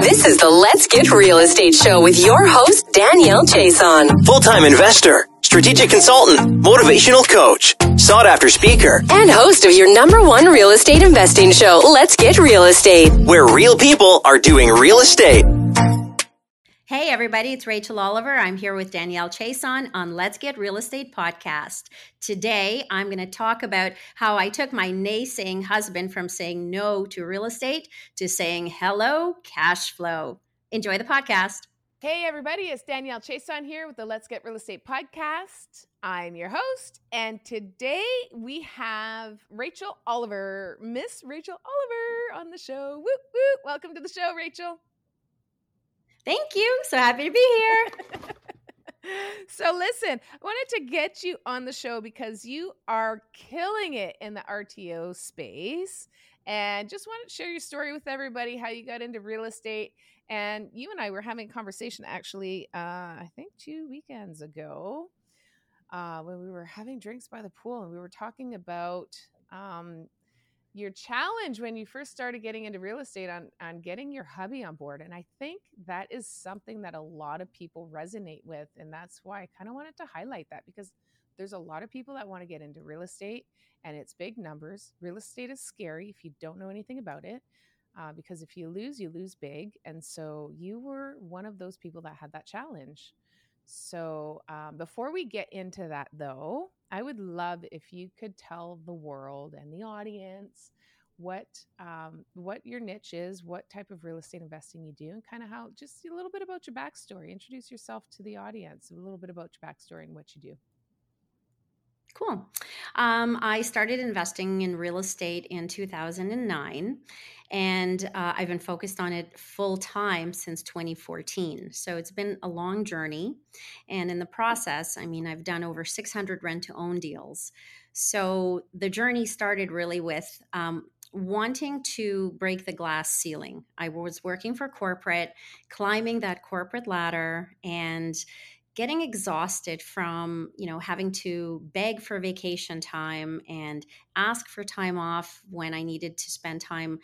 This is the Let's Get Real Estate Show with your host, Danielle Chiasson. Full time investor, strategic consultant, motivational coach, sought after speaker, and host of your number one real estate investing show, Let's Get Real Estate, where real people are doing real estate. Hey, everybody, it's Rachel Oliver. I'm here with Danielle Chiasson on Let's Get Real Estate podcast. Today, I'm going to talk about how I took my naysaying husband from saying no to real estate to saying hello, cash flow. Enjoy the podcast. Hey, everybody, it's Danielle Chiasson here with the Let's Get Real Estate podcast. I'm your host, and today we have Rachel Oliver, Miss Rachel Oliver on the show. Woo, woo. Welcome to the show, Rachel. Thank you. So happy to be here. so listen, I wanted to get you on the show because you are killing it in the RTO space and just wanted to share your story with everybody how you got into real estate and you and I were having a conversation actually uh, I think two weekends ago uh, when we were having drinks by the pool and we were talking about um, your challenge when you first started getting into real estate on on getting your hubby on board and i think that is something that a lot of people resonate with and that's why i kind of wanted to highlight that because there's a lot of people that want to get into real estate and it's big numbers. Real estate is scary if you don't know anything about it uh, because if you lose you lose big and so you were one of those people that had that challenge. So um, before we get into that though I would love if you could tell the world and the audience what um, what your niche is, what type of real estate investing you do, and kind of how just a little bit about your backstory. Introduce yourself to the audience, a little bit about your backstory and what you do. Cool. Um, I started investing in real estate in 2009, and uh, I've been focused on it full time since 2014. So it's been a long journey. And in the process, I mean, I've done over 600 rent to own deals. So the journey started really with um, wanting to break the glass ceiling. I was working for corporate, climbing that corporate ladder, and getting exhausted from you know having to beg for vacation time and ask for time off when i needed to spend time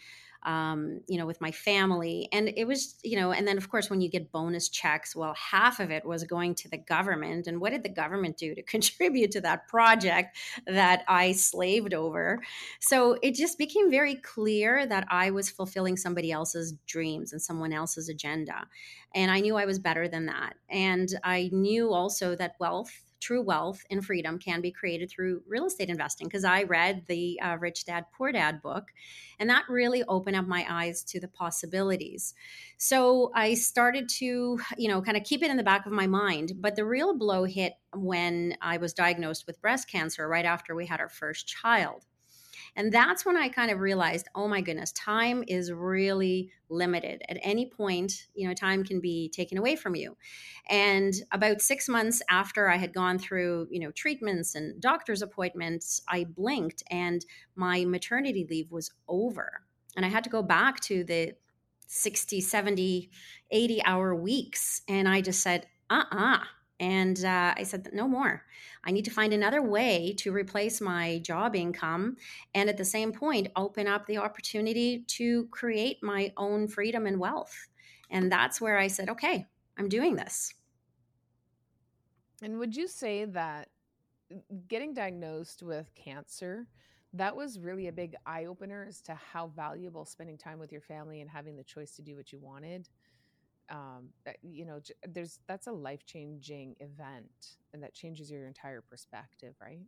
um, you know, with my family. And it was, you know, and then of course, when you get bonus checks, well, half of it was going to the government. And what did the government do to contribute to that project that I slaved over? So it just became very clear that I was fulfilling somebody else's dreams and someone else's agenda. And I knew I was better than that. And I knew also that wealth true wealth and freedom can be created through real estate investing because I read the uh, Rich Dad Poor Dad book, and that really opened up my eyes to the possibilities. So I started to, you know, kind of keep it in the back of my mind. But the real blow hit when I was diagnosed with breast cancer right after we had our first child. And that's when I kind of realized, oh my goodness, time is really limited. At any point, you know, time can be taken away from you. And about six months after I had gone through, you know, treatments and doctor's appointments, I blinked and my maternity leave was over. And I had to go back to the 60, 70, 80 hour weeks. And I just said, uh uh-uh. Uh and uh, I said, no more. I need to find another way to replace my job income and at the same point open up the opportunity to create my own freedom and wealth. And that's where I said, okay, I'm doing this. And would you say that getting diagnosed with cancer, that was really a big eye opener as to how valuable spending time with your family and having the choice to do what you wanted um, that, you know, there's that's a life changing event, and that changes your entire perspective, right?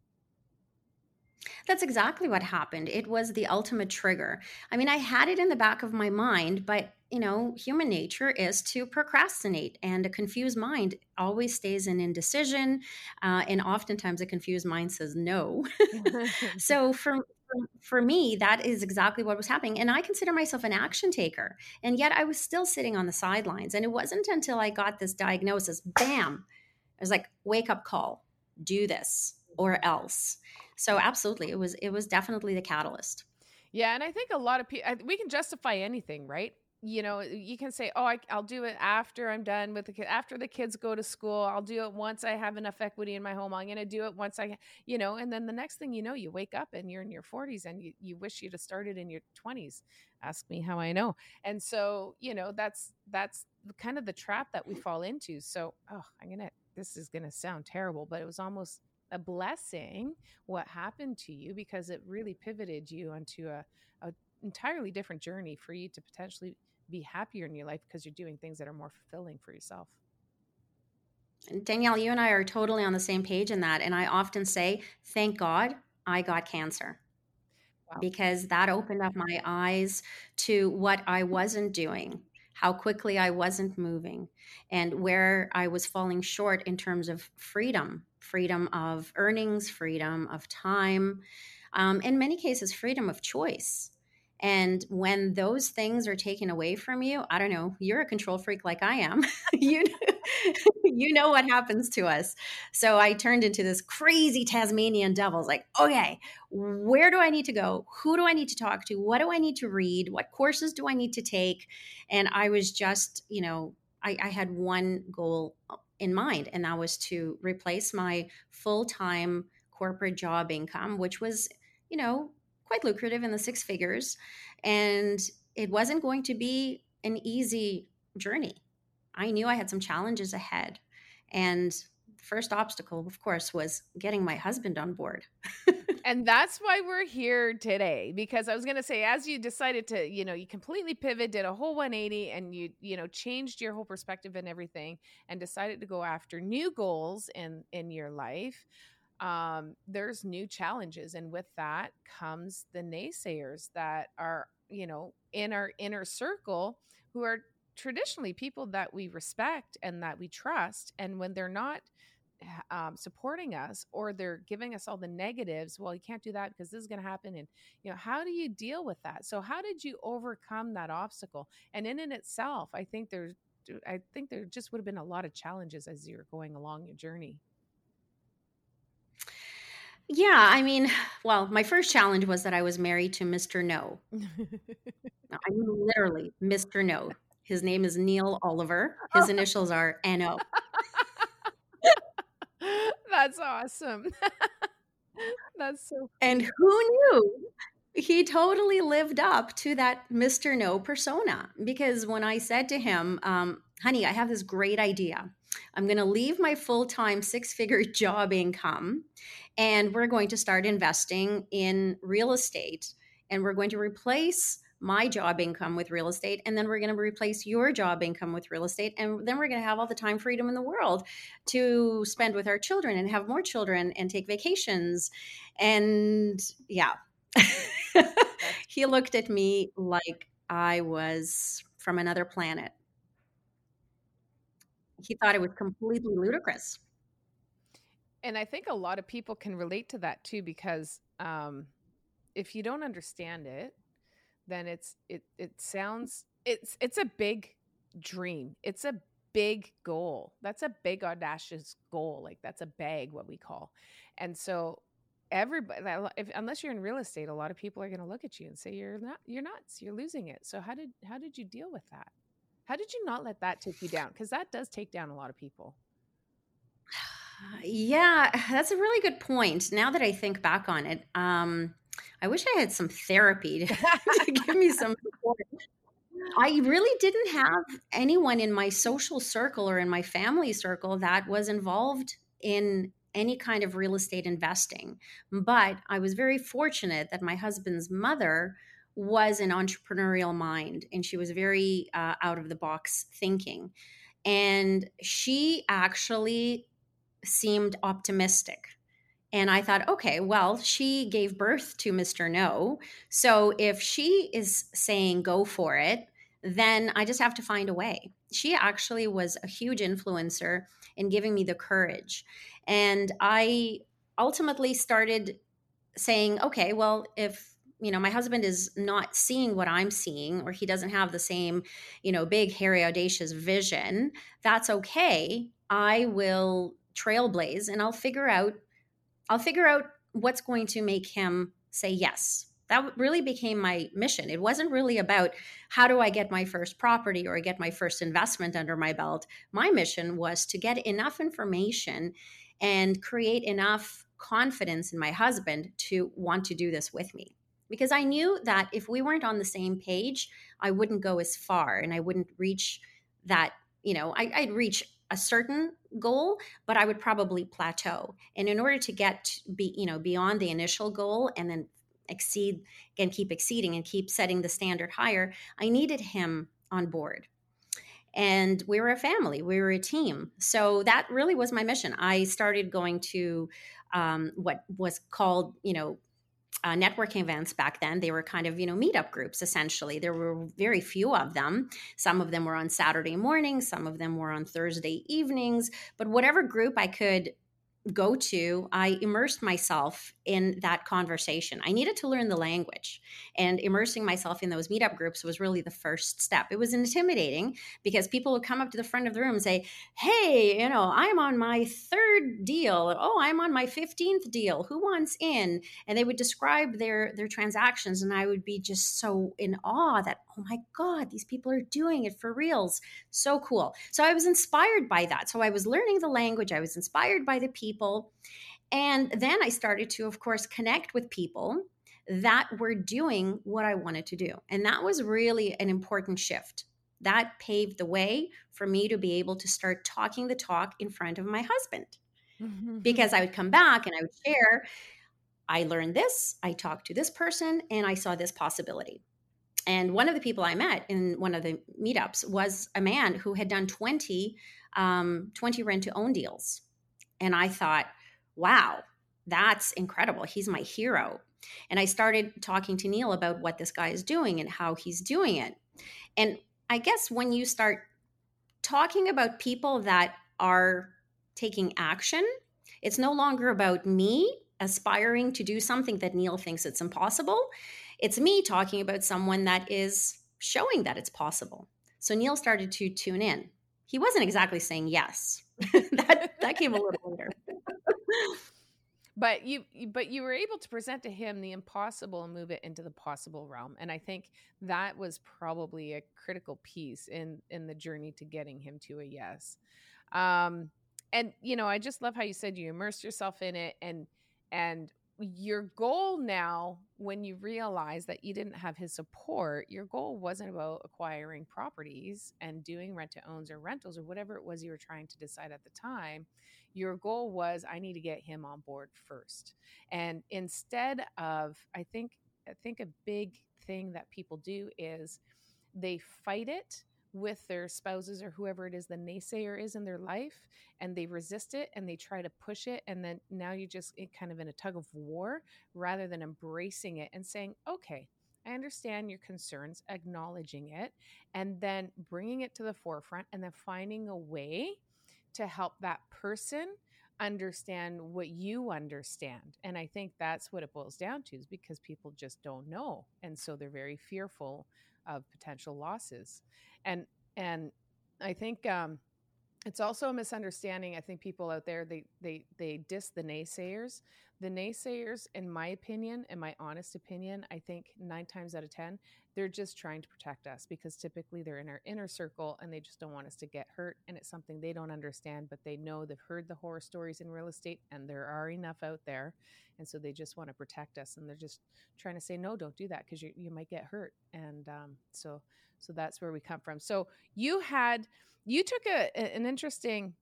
That's exactly what happened. It was the ultimate trigger. I mean, I had it in the back of my mind, but you know, human nature is to procrastinate, and a confused mind always stays in indecision. Uh, and oftentimes, a confused mind says no. so, for for me, that is exactly what was happening. And I consider myself an action taker. And yet I was still sitting on the sidelines. And it wasn't until I got this diagnosis, bam, it was like, wake up call, do this or else. So absolutely, it was it was definitely the catalyst. Yeah, and I think a lot of people we can justify anything, right? You know you can say oh I, will do it after i'm done with the kid after the kids go to school i'll do it once i have enough equity in my home i'm going to do it once i you know and then the next thing you know you wake up and you're in your 40s and you, you wish you'd have started in your 20s ask me how i know. And so you know that's that's kind of the trap that we fall into. So oh i'm gonna this is gonna sound terrible but it was almost a blessing what happened to you because it really pivoted you onto a, a entirely different journey for you to potentially be happier in your life because you're doing things that are more fulfilling for yourself. Danielle, you and I are totally on the same page in that. And I often say, thank God I got cancer. Wow. Because that opened up my eyes to what I wasn't doing, how quickly I wasn't moving, and where I was falling short in terms of freedom freedom of earnings, freedom of time, um, in many cases, freedom of choice. And when those things are taken away from you, I don't know, you're a control freak like I am. you, you know what happens to us. So I turned into this crazy Tasmanian devil. It's like, okay, where do I need to go? Who do I need to talk to? What do I need to read? What courses do I need to take? And I was just, you know, I, I had one goal uh, in mind, and that was to replace my full time corporate job income, which was, you know, quite lucrative in the six figures. And it wasn't going to be an easy journey. I knew I had some challenges ahead. And the first obstacle, of course, was getting my husband on board. and that's why we're here today because i was going to say as you decided to you know you completely pivot did a whole 180 and you you know changed your whole perspective and everything and decided to go after new goals in in your life um, there's new challenges. And with that comes the naysayers that are, you know, in our inner circle who are traditionally people that we respect and that we trust. And when they're not um, supporting us or they're giving us all the negatives, well, you can't do that because this is going to happen. And, you know, how do you deal with that? So, how did you overcome that obstacle? And in and itself, I think there's, I think there just would have been a lot of challenges as you're going along your journey. Yeah, I mean, well, my first challenge was that I was married to Mr. No. I mean, literally, Mr. No. His name is Neil Oliver. His initials are NO. That's awesome. That's so. And who knew? He totally lived up to that Mr. No persona because when I said to him, um, honey, I have this great idea. I'm going to leave my full time six figure job income and we're going to start investing in real estate and we're going to replace my job income with real estate and then we're going to replace your job income with real estate and then we're going to have all the time freedom in the world to spend with our children and have more children and take vacations. And yeah. He looked at me like i was from another planet. He thought it was completely ludicrous and I think a lot of people can relate to that too because um, if you don't understand it, then it's it it sounds it's it's a big dream. It's a big goal. That's a big audacious goal. Like that's a bag, what we call. And so everybody, if, unless you're in real estate, a lot of people are going to look at you and say you're not you're nuts. You're losing it. So how did how did you deal with that? How did you not let that take you down? Because that does take down a lot of people. Yeah, that's a really good point. Now that I think back on it, um, I wish I had some therapy to, to give me some support. I really didn't have anyone in my social circle or in my family circle that was involved in any kind of real estate investing. But I was very fortunate that my husband's mother was an entrepreneurial mind and she was very uh, out of the box thinking. And she actually seemed optimistic. And I thought, okay, well, she gave birth to Mr. No. So if she is saying go for it, then I just have to find a way. She actually was a huge influencer in giving me the courage. And I ultimately started saying, okay, well, if you know my husband is not seeing what i'm seeing or he doesn't have the same you know big hairy audacious vision that's okay i will trailblaze and I'll figure out I'll figure out what's going to make him say yes. That really became my mission. It wasn't really about how do I get my first property or get my first investment under my belt. My mission was to get enough information and create enough confidence in my husband to want to do this with me because I knew that if we weren't on the same page, I wouldn't go as far and I wouldn't reach that, you know, I, would reach a certain goal, but I would probably plateau. And in order to get be, you know, beyond the initial goal and then exceed and keep exceeding and keep setting the standard higher, I needed him on board. And we were a family, we were a team. So that really was my mission. I started going to um, what was called, you know, uh, networking events back then. They were kind of you know meetup groups essentially. There were very few of them. Some of them were on saturday mornings some of them were on thursday evenings. But whatever group i could go to, I immersed myself in that conversation. I needed to learn the language, and immersing myself in those meetup groups was really the first step. It was intimidating because people would come up to the front of the room and say, Hey, you know, I'm on my third deal. Oh, I'm on my 15th deal. Who wants in? And they would describe their, their transactions, and I would be just so in awe that, oh my God, these people are doing it for reals. So cool. So I was inspired by that. So I was learning the language, I was inspired by the people people. And then I started to, of course, connect with people that were doing what I wanted to do. And that was really an important shift. That paved the way for me to be able to start talking the talk in front of my husband. because I would come back and I would share, I learned this, I talked to this person, and I saw this possibility. And one of the people I met in one of the meetups was a man who had done 20, um, 20 rent to own deals. And I thought, wow, that's incredible. He's my hero. And I started talking to Neil about what this guy is doing and how he's doing it. And I guess when you start talking about people that are taking action, it's no longer about me aspiring to do something that Neil thinks it's impossible. It's me talking about someone that is showing that it's possible. So Neil started to tune in. He wasn't exactly saying yes, that that came a little later. but you but you were able to present to him the impossible and move it into the possible realm and i think that was probably a critical piece in in the journey to getting him to a yes um and you know i just love how you said you immersed yourself in it and and your goal now when you realize that you didn't have his support your goal wasn't about acquiring properties and doing rent to owns or rentals or whatever it was you were trying to decide at the time your goal was i need to get him on board first. And instead of i think i think a big thing that people do is they fight it with their spouses or whoever it is the naysayer is in their life and they resist it and they try to push it and then now you just eh, kind of in a tug of war rather than embracing it and saying okay I understand your concerns, acknowledging it, and then bringing it to the forefront, and then finding a way to help that person understand what you understand. And I think that's what it boils down to is because people just don't know. And so they're very fearful of potential losses and and I think um, it's also a misunderstanding. I think people out there they they they diss the naysayers. The naysayers, in my opinion, in my honest opinion, I think nine times out of ten, they're just trying to protect us because typically they're in our inner circle and they just don't want us to get hurt. And it's something they don't understand, but they know they've heard the horror stories in real estate and there are enough out there. And so they just want to protect us and they're just trying to say, no, don't do that because you, you might get hurt. And um, so so that's where we come from. So you had you took a, an interesting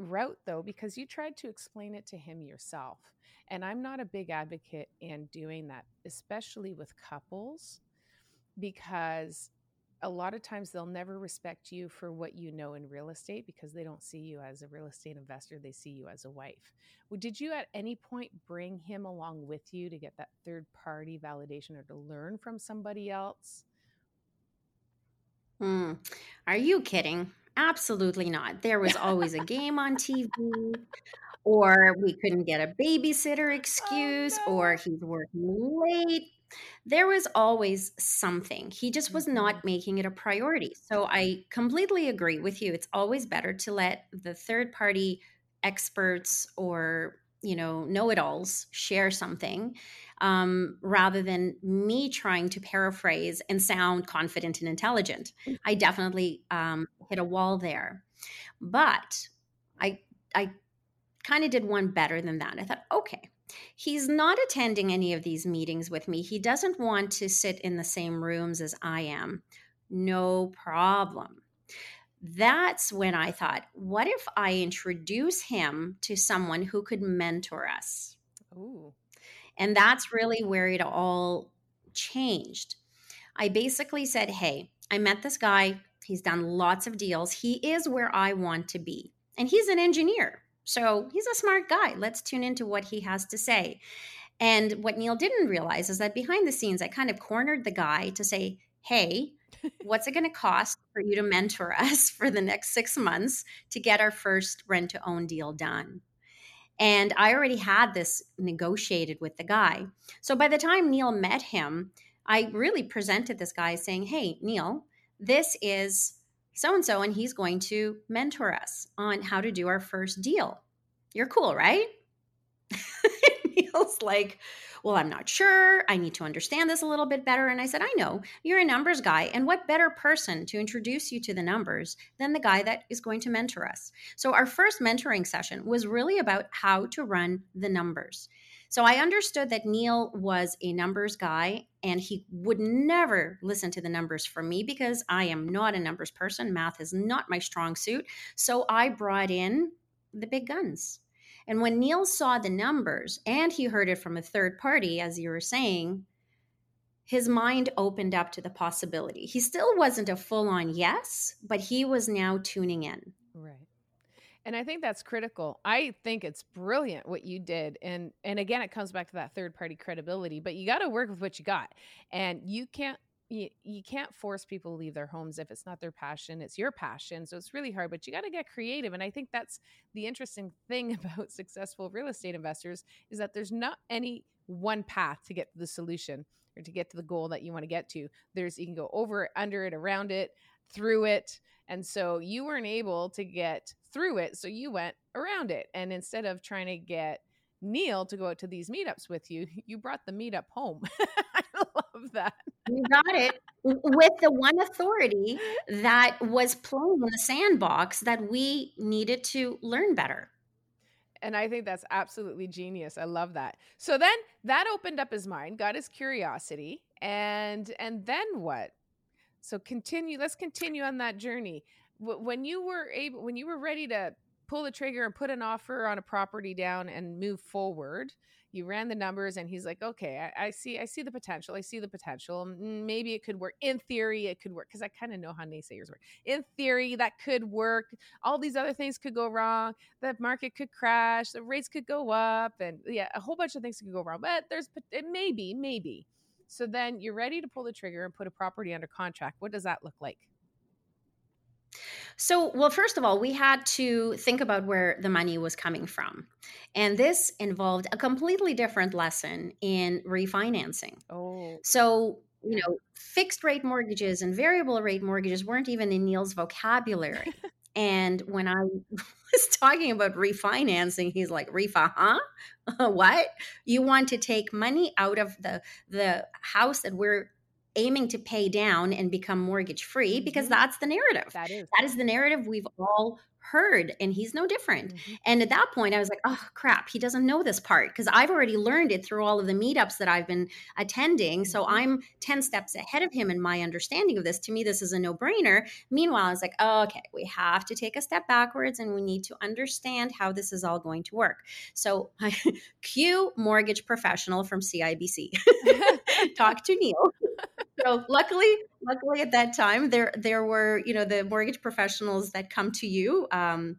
route though because you tried to explain it to him yourself. And I'm not a big advocate in doing that, especially with couples because a lot of times they'll never respect you for what you know in real estate because they don't see you as a real estate investor they see you as a wife did you at any point bring him along with you to get that third party validation or to learn from somebody else Hmm. Are you kidding? Absolutely not. There was always a game on TV, or we couldn't get a babysitter oh, excuse, oh, no. or he's working late. There was always something. He just was mm-hmm. not making it a priority. So I completely agree with you. It's always better to let the third party experts or you know, know it alls share something um, rather than me trying to paraphrase and sound confident and intelligent. I definitely um, hit a wall there. But I, I kind of did one better than that. I thought, okay, he's not attending any of these meetings with me. He doesn't want to sit in the same rooms as I am. No problem that's when I thought, what if I introduce him to someone who could mentor us? Ooh. And that's really where it all changed. I basically said, hey, I met this guy. He's done lots of deals. He is where I want to be. And he's an engineer. So he's a smart guy. Let's tune into what he has to say. And what Neil didn't realize is that behind the scenes, I kind of cornered the guy to say, hey, what's it going to cost for you to mentor us for the next six months to get our first rent to own deal done? And I already had this negotiated with the guy. So by the time Neil met him, I really presented this guy saying, Hey, Neil, this is so and so, and he's going to mentor us on how to do our first deal. You're cool, right? Neil's like, well, I'm not sure. I need to understand this a little bit better. And I said, I know you're a numbers guy. And what better person to introduce you to the numbers than the guy that is going to mentor us? So our first mentoring session was really about how to run the numbers. So I understood that Neil was a numbers guy and he would never listen to the numbers from me because I am not a numbers person. Math is not my strong suit. So I brought in the big guns. And when Neil saw the numbers and he heard it from a third party, as you were saying, his mind opened up to the possibility. He still wasn't a full on yes, but he was now tuning in. Right. And I think that's critical. I think it's brilliant what you did. And and again it comes back to that third party credibility, but you got to work with what you got. And you can't you, you can't force people to leave their homes if it's not their passion it's your passion so it's really hard but you got to get creative and i think that's the interesting thing about successful real estate investors is that there's not any one path to get to the solution or to get to the goal that you want to get to there's you can go over it under it around it through it and so you weren't able to get through it so you went around it and instead of trying to get Neil to go out to these meetups with you, you brought the meetup home. I love that. You got it with the one authority that was playing in the sandbox that we needed to learn better. And I think that's absolutely genius. I love that. So then that opened up his mind, got his curiosity, and and then what? So continue. Let's continue on that journey. When you were able, when you were ready to pull the trigger and put an offer on a property down and move forward you ran the numbers and he's like okay I, I, see i see the potential i see the potential maybe it could work in theory it could work because i kind of know how naysayers work in theory that could work all these other things could go wrong the market could crash the rates could go up and yeah a whole bunch of things could go wrong but there's it maybe maybe. So then you're ready to pull the trigger and put a property under contract what does that look like so, well, first of all, we had to think about where the money was coming from. And this involved a completely different lesson in refinancing. Oh. So, you know, fixed rate mortgages and variable rate mortgages weren't even in Neil's vocabulary. and when I was talking about refinancing, he's like, "Refa, huh? what? You want to take money out of the the house that we're aiming to pay down and become mortgage free mm-hmm. because that's the narrative. That is. That is the narrative we've all heard and he's no different. Mm-hmm. And at that point I was like, "Oh crap, he doesn't know this part because I've already learned it through all of the meetups that I've been attending. So mm-hmm. I'm 10 steps ahead of him in my understanding of this. To me this is a no-brainer." Meanwhile, I was like, oh, "Okay, we have to take a step backwards and we need to understand how this is all going to work." So I cue mortgage professional from CIBC. Talk to Neil so luckily luckily at that time there there were you know the mortgage professionals that come to you um,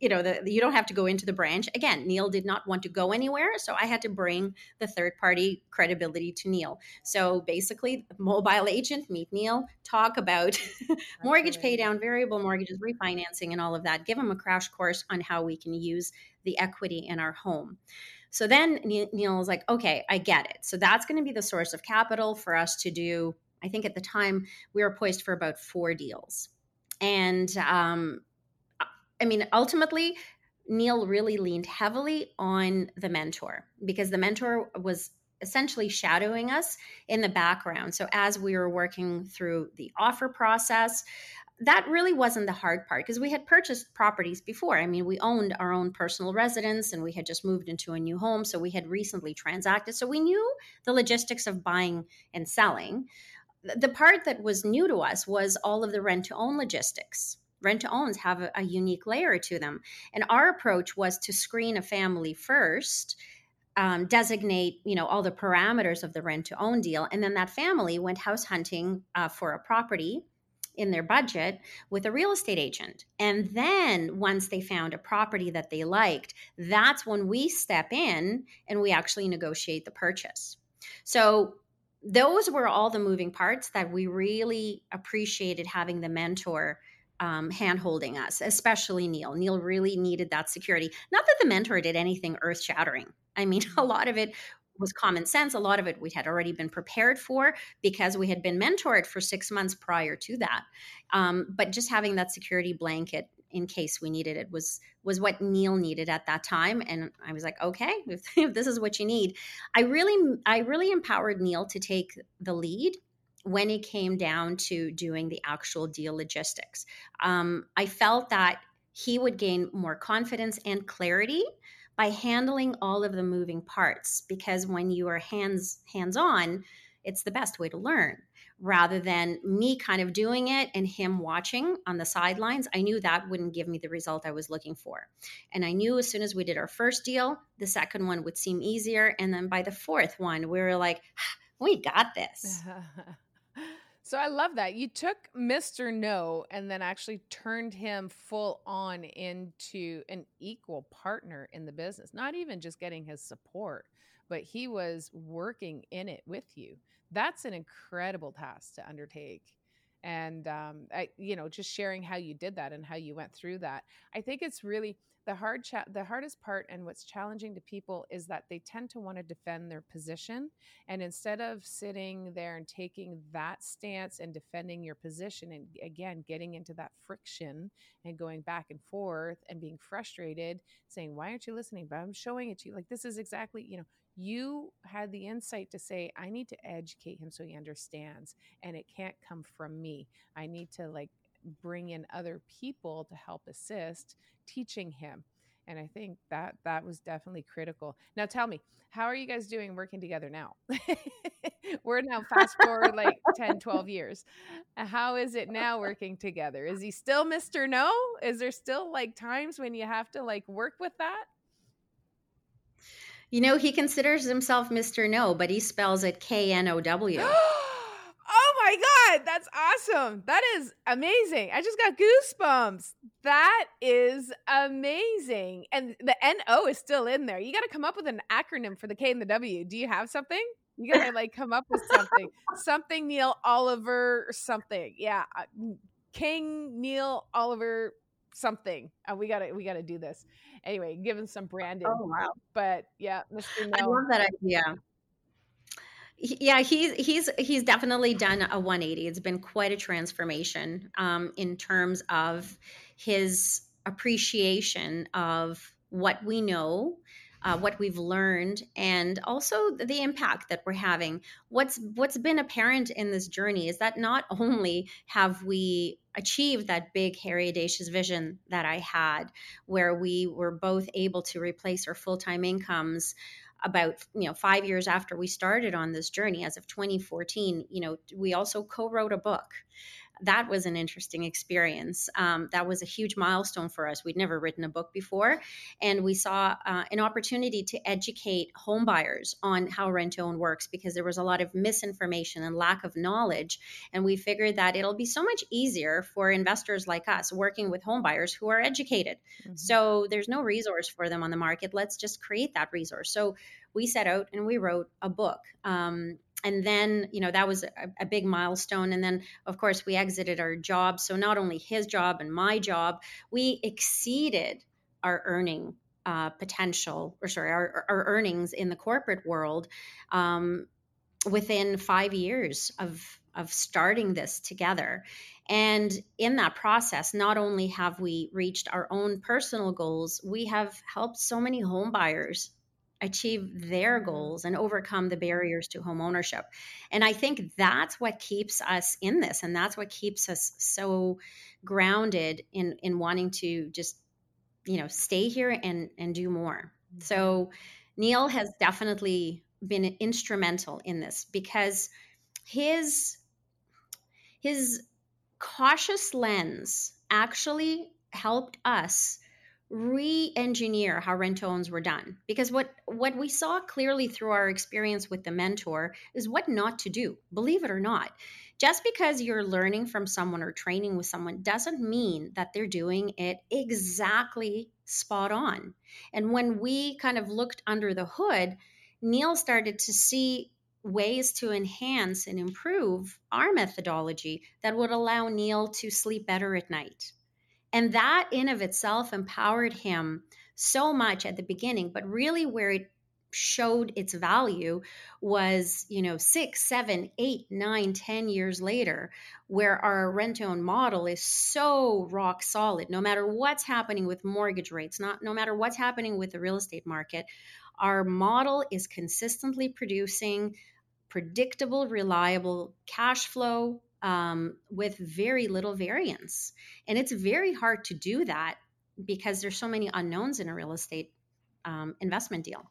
you know the, you don't have to go into the branch. Again neil did not want to go anywhere so i had to bring the third party credibility to neil. So basically mobile agent meet neil talk about mortgage pay down variable mortgages refinancing and all of that. Give him a crash course on how we can use the equity in our home so then Neil was like, okay, I get it. So that's going to be the source of capital for us to do. I think at the time we were poised for about four deals. And um, I mean, ultimately, Neil really leaned heavily on the mentor because the mentor was essentially shadowing us in the background. So as we were working through the offer process, that really wasn't the hard part because we had purchased properties before. I mean, we owned our own personal residence and we had just moved into a new home. So we had recently transacted. So we knew the logistics of buying and selling. The part that was new to us was all of the rent to own logistics. Rent to owns have a, a unique layer to them. And our approach was to screen a family first um, designate you know all the parameters of the rent to own deal and then that family went house hunting uh, for a property in their budget with a real estate agent and then once they found a property that they liked that's when we step in and we actually negotiate the purchase so those were all the moving parts that we really appreciated having the mentor um, hand holding us, especially Neil. Neil really needed that security. Not that the mentor did anything earth shattering. I mean, a lot of it was common sense. A lot of it we had already been prepared for because we had been mentored for six months prior to that. Um, but just having that security blanket in case we needed it was was what Neil needed at that time and I was like okay if, if this is what you need I really I really empowered Neil to take the lead when it came down to doing the actual deal logistics. Um, I felt that he would gain more confidence and clarity by handling all of the moving parts because when you are hands hands on it's the best way to learn. Rather than me kind of doing it and him watching on the sidelines i knew that wouldn't give me the result i was looking for. And i knew as soon as we did our first deal the second one would seem easier. And then by the fourth one we were like ah, we got this So I love that. You took Mr. No and then actually turned him full on into an equal partner in the business, not even just getting his support, but he was working in it with you. That's an incredible task to undertake. And, um, I, you know, just sharing how you did that and how you went through that. I think it's really the hard chat the hardest part and what's challenging to people is that they tend to want to defend their position and instead of sitting there and taking that stance and defending your position and again getting into that friction and going back and forth and being frustrated saying why aren't you listening? But i'm showing it to you. Like this is exactly you know you had the insight to say i need to educate him so he understands and it can't come from me. I need to like bring in other people to help assist teaching him. And i think that that was definitely critical. Now tell me how are you guys doing working together now? We're now fast forward like 10 12 years. How is it now working together? Is he still mr no? Is there still like times when you have to like work with that? You know he considers himself mr no but he spells it k-n-o-w my god, that's awesome. That is amazing. I just got goosebumps. That is amazing. And the NO is still in there. You got to come up with an acronym for the K and the W. Do you have something? You got to like come up with something. something Neil Oliver or something. Yeah. Uh, King Neil Oliver something. Uh, we got to we got to do this. Anyway, given some branding. Oh wow. But yeah, Mr. No. I love that idea yeah he's he's he's definitely done a 180 it's been quite a transformation um, in terms of his appreciation of what we know uh, what we've learned and also the impact that we're having. What's what's been apparent in this journey is that not only have we achieved that big hairy audacious vision that i had where we were both able to replace our full-time incomes about you know five years after we started on this journey as of 2014 you know we also co-wrote a book that was an interesting experience. Um, that was a huge milestone for us. We'd never written a book before, and we saw uh, an opportunity to educate homebuyers on how rent to own works because there was a lot of misinformation and lack of knowledge. And we figured that it'll be so much easier for investors like us working with homebuyers who are educated. Mm-hmm. So there's no resource for them on the market. Let's just create that resource. So we set out and we wrote a book. Um, and then you know that was a, a, big milestone. And then of course we exited our job. So not only his job and my job we exceeded our earning uh, potential or sorry our, our, earnings in the corporate world um, within five years of of starting this together. And in that process, not only have we reached our own personal goals, we have helped so many home buyers achieve their mm-hmm. goals and overcome the barriers to home ownership. And I think that's what keeps us in this and that's what keeps us so grounded in in wanting to just you know stay here and and do more. Mm-hmm. So Neil has definitely been instrumental in this because his his cautious lens actually helped us re-engineer how rent owns were done. Because what what we saw clearly through our experience with the mentor is what not to do believe it or not. Just because you're learning from someone or training with someone doesn't mean that they're doing it exactly spot on. And when we kind of looked under the hood neil started to see ways to enhance and improve our methodology that would allow neil to sleep better at night and that in of itself empowered him so much at the beginning, but really where it showed its value was you know six seven eight nine ten years later where our rent own model is so rock solid. No matter what's happening with mortgage rates not no matter what's happening with the real estate market our model is consistently producing predictable reliable cash flow um, with very little variance. And it's very hard to do that because there's so many unknowns in a real estate um, investment deal.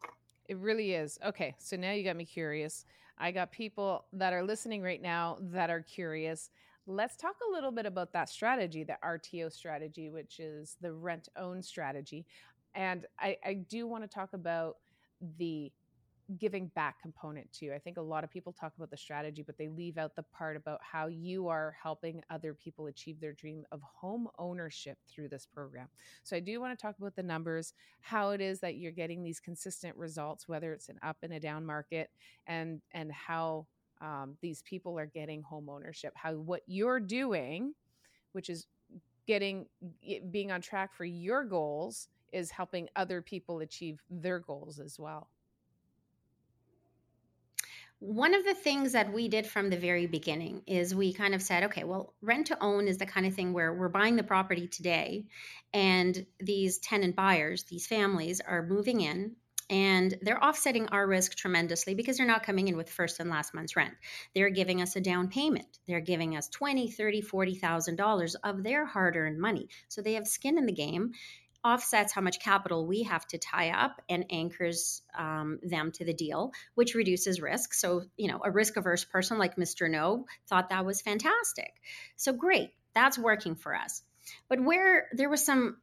It really is. Okay, so now you got me curious. I got people that are listening right now that are curious. Let's talk a little bit about that strategy, the RTO strategy, which is the rent own strategy. And I, I do want to talk about the giving back component too. I think a lot of people talk about the strategy, but they leave out the part about how you are helping other people achieve their dream of home ownership through this program. So I do want to talk about the numbers, how it is that you're getting these consistent results, whether it's an up and a down market, and and how um, these people are getting home ownership. How what you're doing, which is getting being on track for your goals, is helping other people achieve their goals as well one of the things that we did from the very beginning is we kind of said, okay, well, rent to own is the kind of thing where we're buying the property today, and these tenant buyers, these families are moving in. And they're offsetting our risk tremendously because they're not coming in with first and last month's rent. They're giving us a down payment. They're giving us twenty, thirty, forty thousand dollars of their hard-earned money. So they have skin in the game offsets how much capital we have to tie up and anchors um, them to the deal, which reduces risk. So, you know, a risk averse person like Mr. No thought that was fantastic. So, great, that's working for us. But where there was some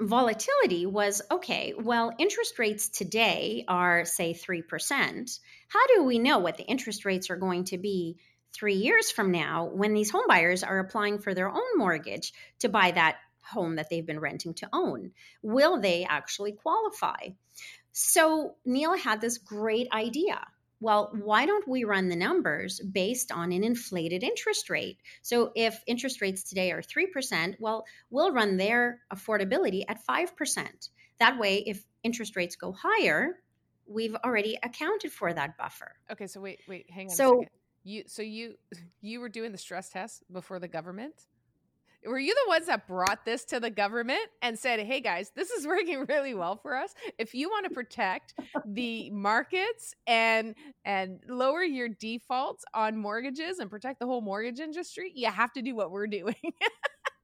volatility was okay, well, interest rates today are, say, 3%. How do we know what the interest rates are going to be? Three years from now, when these homebuyers are applying for their own mortgage to buy that home that they've been renting to own. Will they actually qualify? So Neil had this great idea. Well, why don't we run the numbers based on an inflated interest rate? So if interest rates today are 3%, well, we'll run their affordability at 5%. That way, if interest rates go higher, we've already accounted for that buffer. Okay, so wait, wait, hang on so, You so you you were doing the stress test before the government? Were you the ones that brought this to the government and said, "Hey guys, this is working really well for us. If you want to protect the markets and and lower your defaults on mortgages and protect the whole mortgage industry, you have to do what we're doing."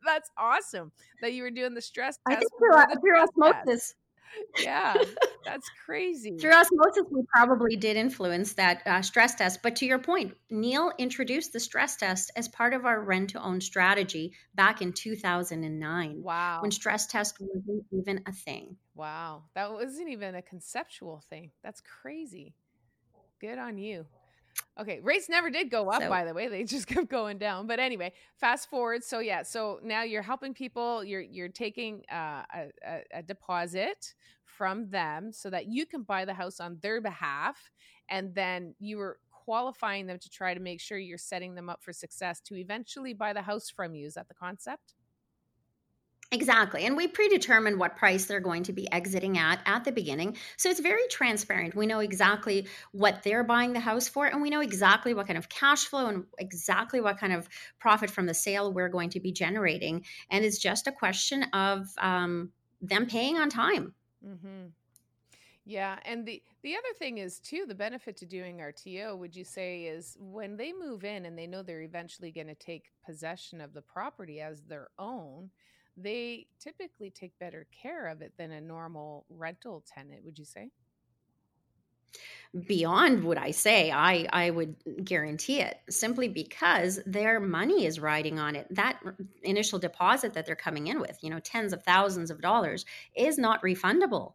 That's awesome that you were doing the stress test. I think through, through osmosis, yeah, that's crazy. Through osmosis, we probably did influence that uh, stress test. But to your point, Neil introduced the stress test as part of our rent to own strategy back in 2009. Wow. When stress test wasn't even a thing. Wow. That wasn't even a conceptual thing. That's crazy. Good on you. Okay, rates never did go up, so, by the way. They just kept going down. But anyway, fast forward. So yeah, so now you're helping people. You're you're taking uh, a, a, a deposit from them so that you can buy the house on their behalf, and then you were qualifying them to try to make sure you're setting them up for success to eventually buy the house from you. Is that the concept? Exactly. And we predetermine what price they're going to be exiting at at the beginning. So it's very transparent. We know exactly what they're buying the house for, and we know exactly what kind of cash flow and exactly what kind of profit from the sale we're going to be generating. And it's just a question of um, them paying on time. Mm-hmm. Yeah, and the the other thing is too the benefit to doing RTO would you say is when they move in and they know they're eventually going to take possession of the property as their own, they typically take better care of it than a normal rental tenant, would you say? Beyond what I say, I I would guarantee it simply because their money is riding on it. That initial deposit that they're coming in with, you know, tens of thousands of dollars is not refundable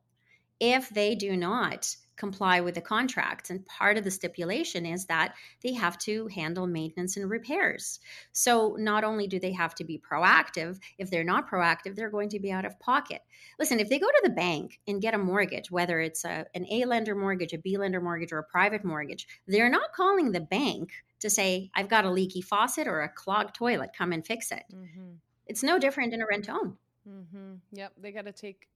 if they do not comply with the contract. And part of the stipulation is that they have to handle maintenance and repairs. So not only do they have to be proactive, if they're not proactive, they're going to be out of pocket. Listen, if they go to the bank and get a mortgage, whether it's a, an A lender mortgage, a B lender mortgage, or a private mortgage, they're not calling the bank to say, I've got a leaky faucet or a clogged toilet, come and fix it. Mm-hmm. It's no different in a rent own. Mm-hmm. Yep, they got to take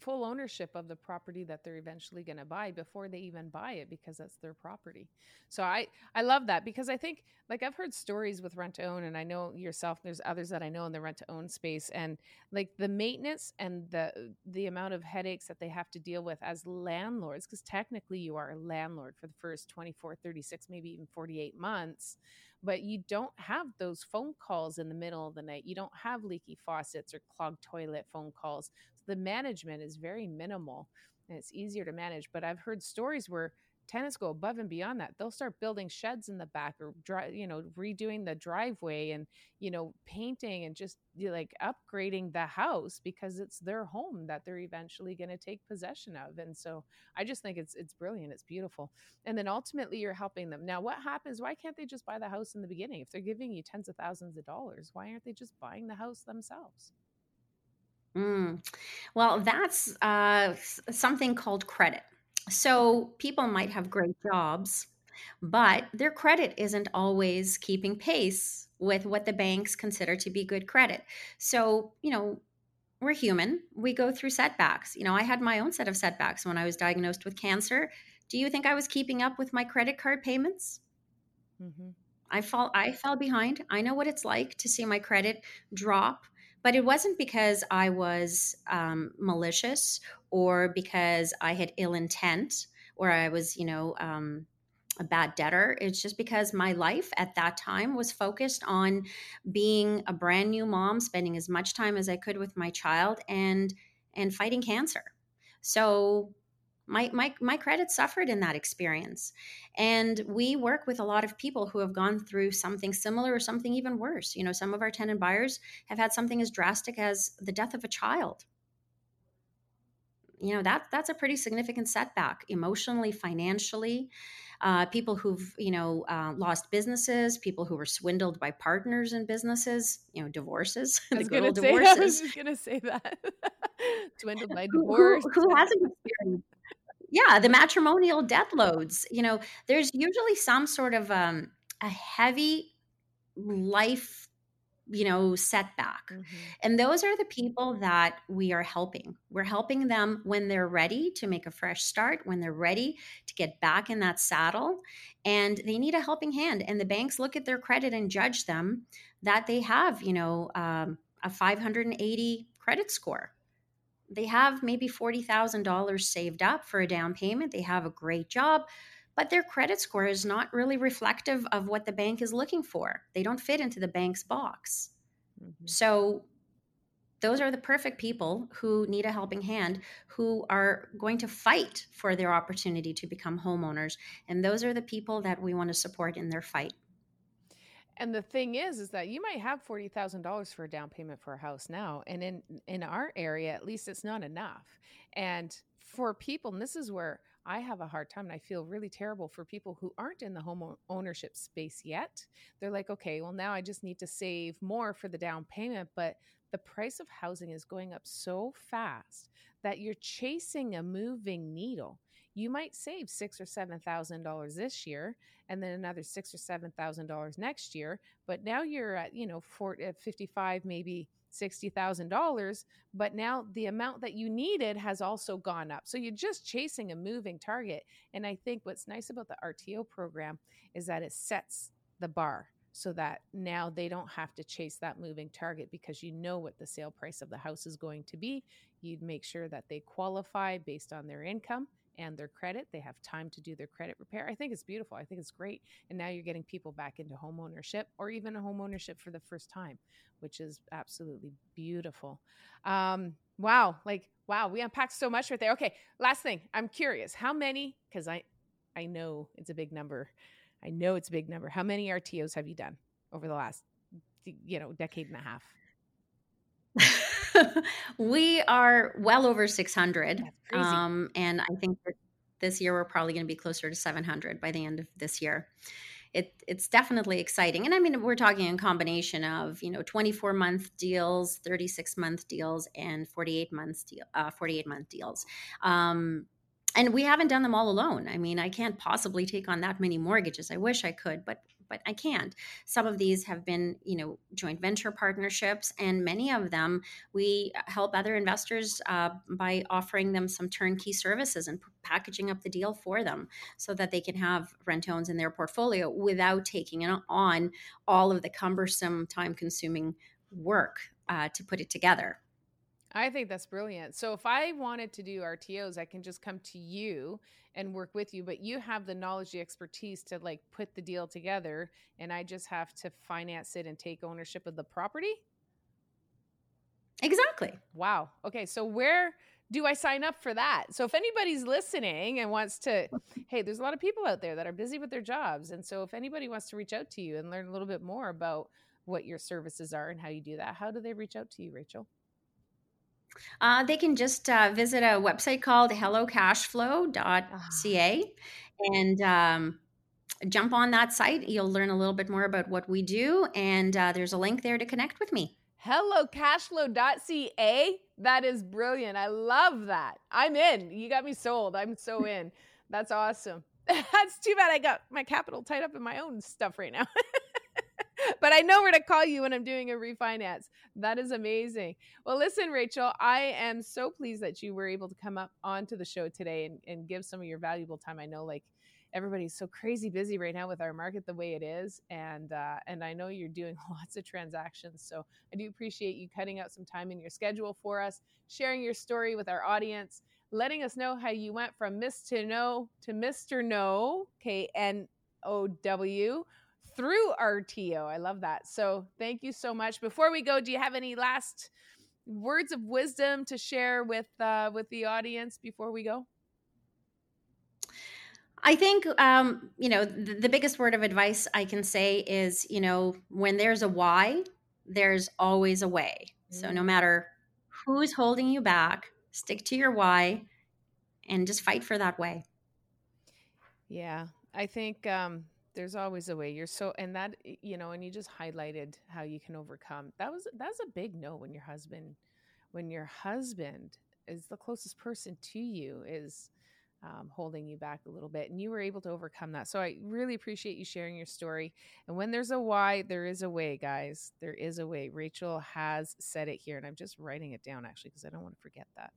full ownership of the property that they're eventually going to buy before they even buy it because that's their property. So I I love that because I think like I've heard stories with rent to own and I know yourself there's others that I know in the rent to own space and like the maintenance and the the amount of headaches that they have to deal with as landlords because technically you are a landlord for the first 24 36 maybe even 48 months but you don't have those phone calls in the middle of the night. You don't have leaky faucets or clogged toilet phone calls. So the management is very minimal and it's easier to manage. But I've heard stories where tenants go above and beyond that they'll start building sheds in the back or you know redoing the driveway and you know painting and just like upgrading the house because it's their home that they're eventually going to take possession of and so i just think it's it's brilliant it's beautiful. And then ultimately you're helping them. Now what happens why can't they just buy the house in the beginning? If they're giving you tens of thousands of dollars why aren't they just buying the house themselves? Mm. well that's uh, something called credit so people might have great jobs, but their credit isn't always keeping pace with what the banks consider to be good credit. So, you know, we're human. We go through setbacks. You know, I had my own set of setbacks when I was diagnosed with cancer. Do you think I was keeping up with my credit card payments? Mm-hmm. I fall I fell behind. I know what it's like to see my credit drop but it wasn't because I was um, malicious or because I had ill intent or I was, you know, um, a bad debtor. It's just because my life at that time was focused on being a brand new mom, spending as much time as I could with my child, and and fighting cancer. So my, my my credit suffered in that experience. And we work with a lot of people who have gone through something similar or something even worse. You know some of our tenant buyers have had something as drastic as the death of a child. You know that that's a pretty significant setback emotionally financially. Uh, people who've you know uh, lost businesses people who were swindled by partners in businesses you know divorces the good old divorces i was just gonna say that. Swindled by divorce who, who hasn't experienced yeah the matrimonial death loads you know there's usually some sort of um, a heavy life you know setback mm-hmm. and those are the people that we are helping we're helping them when they're ready to make a fresh start when they're ready to get back in that saddle and they need a helping hand and the banks look at their credit and judge them that they have you know um, a 580 credit score they have maybe $40,000 saved up for a down payment. They have a great job, but their credit score is not really reflective of what the bank is looking for. They don't fit into the bank's box. Mm-hmm. So, those are the perfect people who need a helping hand, who are going to fight for their opportunity to become homeowners. And those are the people that we want to support in their fight. And the thing is, is that you might have forty thousand dollars for a down payment for a house now, and in in our area, at least, it's not enough. And for people, and this is where I have a hard time, and I feel really terrible for people who aren't in the home ownership space yet. They're like, okay, well, now I just need to save more for the down payment, but the price of housing is going up so fast that you're chasing a moving needle you might save six or seven thousand dollars this year and then another six or seven thousand dollars next year but now you're at you know 40, uh, 55 maybe $60,000, but now the amount that you needed has also gone up. So you're just chasing a moving target. And I think what's nice about the RTO program is that it sets the bar so that now they don't have to chase that moving target because you know what the sale price of the house is going to be. You'd make sure that they qualify based on their income and their credit. They have time to do their credit repair. I think it's beautiful. I think it's great. And now you're getting people back into home ownership or even a home ownership for the first time, which is absolutely beautiful. Um, wow, like wow, we unpacked so much right there. Okay, last thing. I'm curious. How many cuz I I know it's a big number. I know it's a big number. How many RTOs have you done over the last you know, decade and a half? we are well over 600. Um, and I think this year we're probably going to be closer to 700 by the end of this year. It, it's definitely exciting. And I mean, we're talking a combination of, you know, 24 month deals, 36 month deals, and 48 months deal, uh, 48 month deals. Um, and we haven't done them all alone. I mean, I can't possibly take on that many mortgages. I wish I could, but but I can't. Some of these have been, you know, joint venture partnerships, and many of them we help other investors uh, by offering them some turnkey services and packaging up the deal for them so that they can have rent-owns in their portfolio without taking on all of the cumbersome, time-consuming work uh, to put it together. I think that's brilliant. So if I wanted to do RTOs, I can just come to you and work with you, but you have the knowledge, the expertise to like put the deal together and I just have to finance it and take ownership of the property? Exactly. Wow. Okay, so where do I sign up for that? So if anybody's listening and wants to, hey, there's a lot of people out there that are busy with their jobs. And so if anybody wants to reach out to you and learn a little bit more about what your services are and how you do that, how do they reach out to you, Rachel? Uh, they can just uh, visit a website called hellocashflow.ca and um, jump on that site. You'll learn a little bit more about what we do, and uh, there's a link there to connect with me. Hellocashflow.ca. That is brilliant. I love that. I'm in. You got me sold. I'm so in. That's awesome. That's too bad I got my capital tied up in my own stuff right now. but I know where to call you when I'm doing a refinance. That is amazing. Well, listen, Rachel, I am so pleased that you were able to come up onto the show today and, and give some of your valuable time. I know, like, everybody's so crazy busy right now with our market the way it is and uh, and i know you're doing lots of transactions so i do appreciate you cutting out some time in your schedule for us sharing your story with our audience letting us know how you went from miss to no to mr no k-n-o-w through RTO. I love that. So thank you so much. Before we go, do you have any last words of wisdom to share with uh, with the audience before we go? I think um, you know the, the biggest word of advice I can say is you know when there's a why, there's always a way. Mm-hmm. So no mm. matter who's holding you back, stick to your why, and just fight for that way. Yeah, I think um, there's always a way you're so and that you know and you just highlighted how you can overcome that was that's a big no when your husband when your husband is the closest person to you is um, holding you back a little bit and you were able to overcome that so i really appreciate you sharing your story and when there's a why there is a way guys there is a way rachel has said it here and i'm just writing it down actually because i don't want to forget that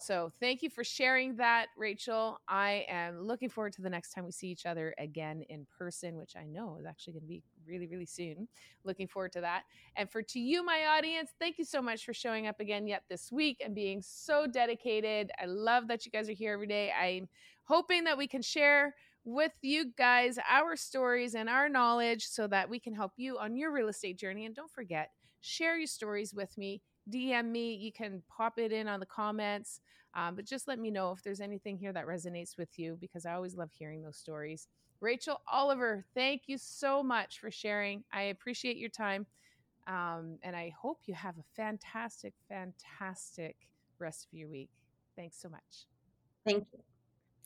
so thank you for sharing that, Rachel. I am looking forward to the next time we see each other again in person, which I know is actually going to be really, really soon. Looking forward to that. And for to you, my audience, thank you so much for showing up again yet this week and being so dedicated. I love that you guys are here every day. I'm hoping that we can share with you guys our stories and our knowledge so that we can help you on your real estate journey. And don't forget, share your stories with me. DM me. You can pop it in on the comments. Um, but just let me know if there's anything here that resonates with you because I always love hearing those stories. Rachel Oliver, thank you so much for sharing. I appreciate your time. Um, and I hope you have a fantastic, fantastic rest of your week. Thanks so much. Thank you.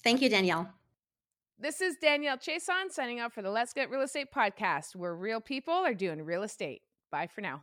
Thank you, Danielle. This is Danielle Chiasson signing out for the Let's Get Real Estate podcast, where real people are doing real estate. Bye for now.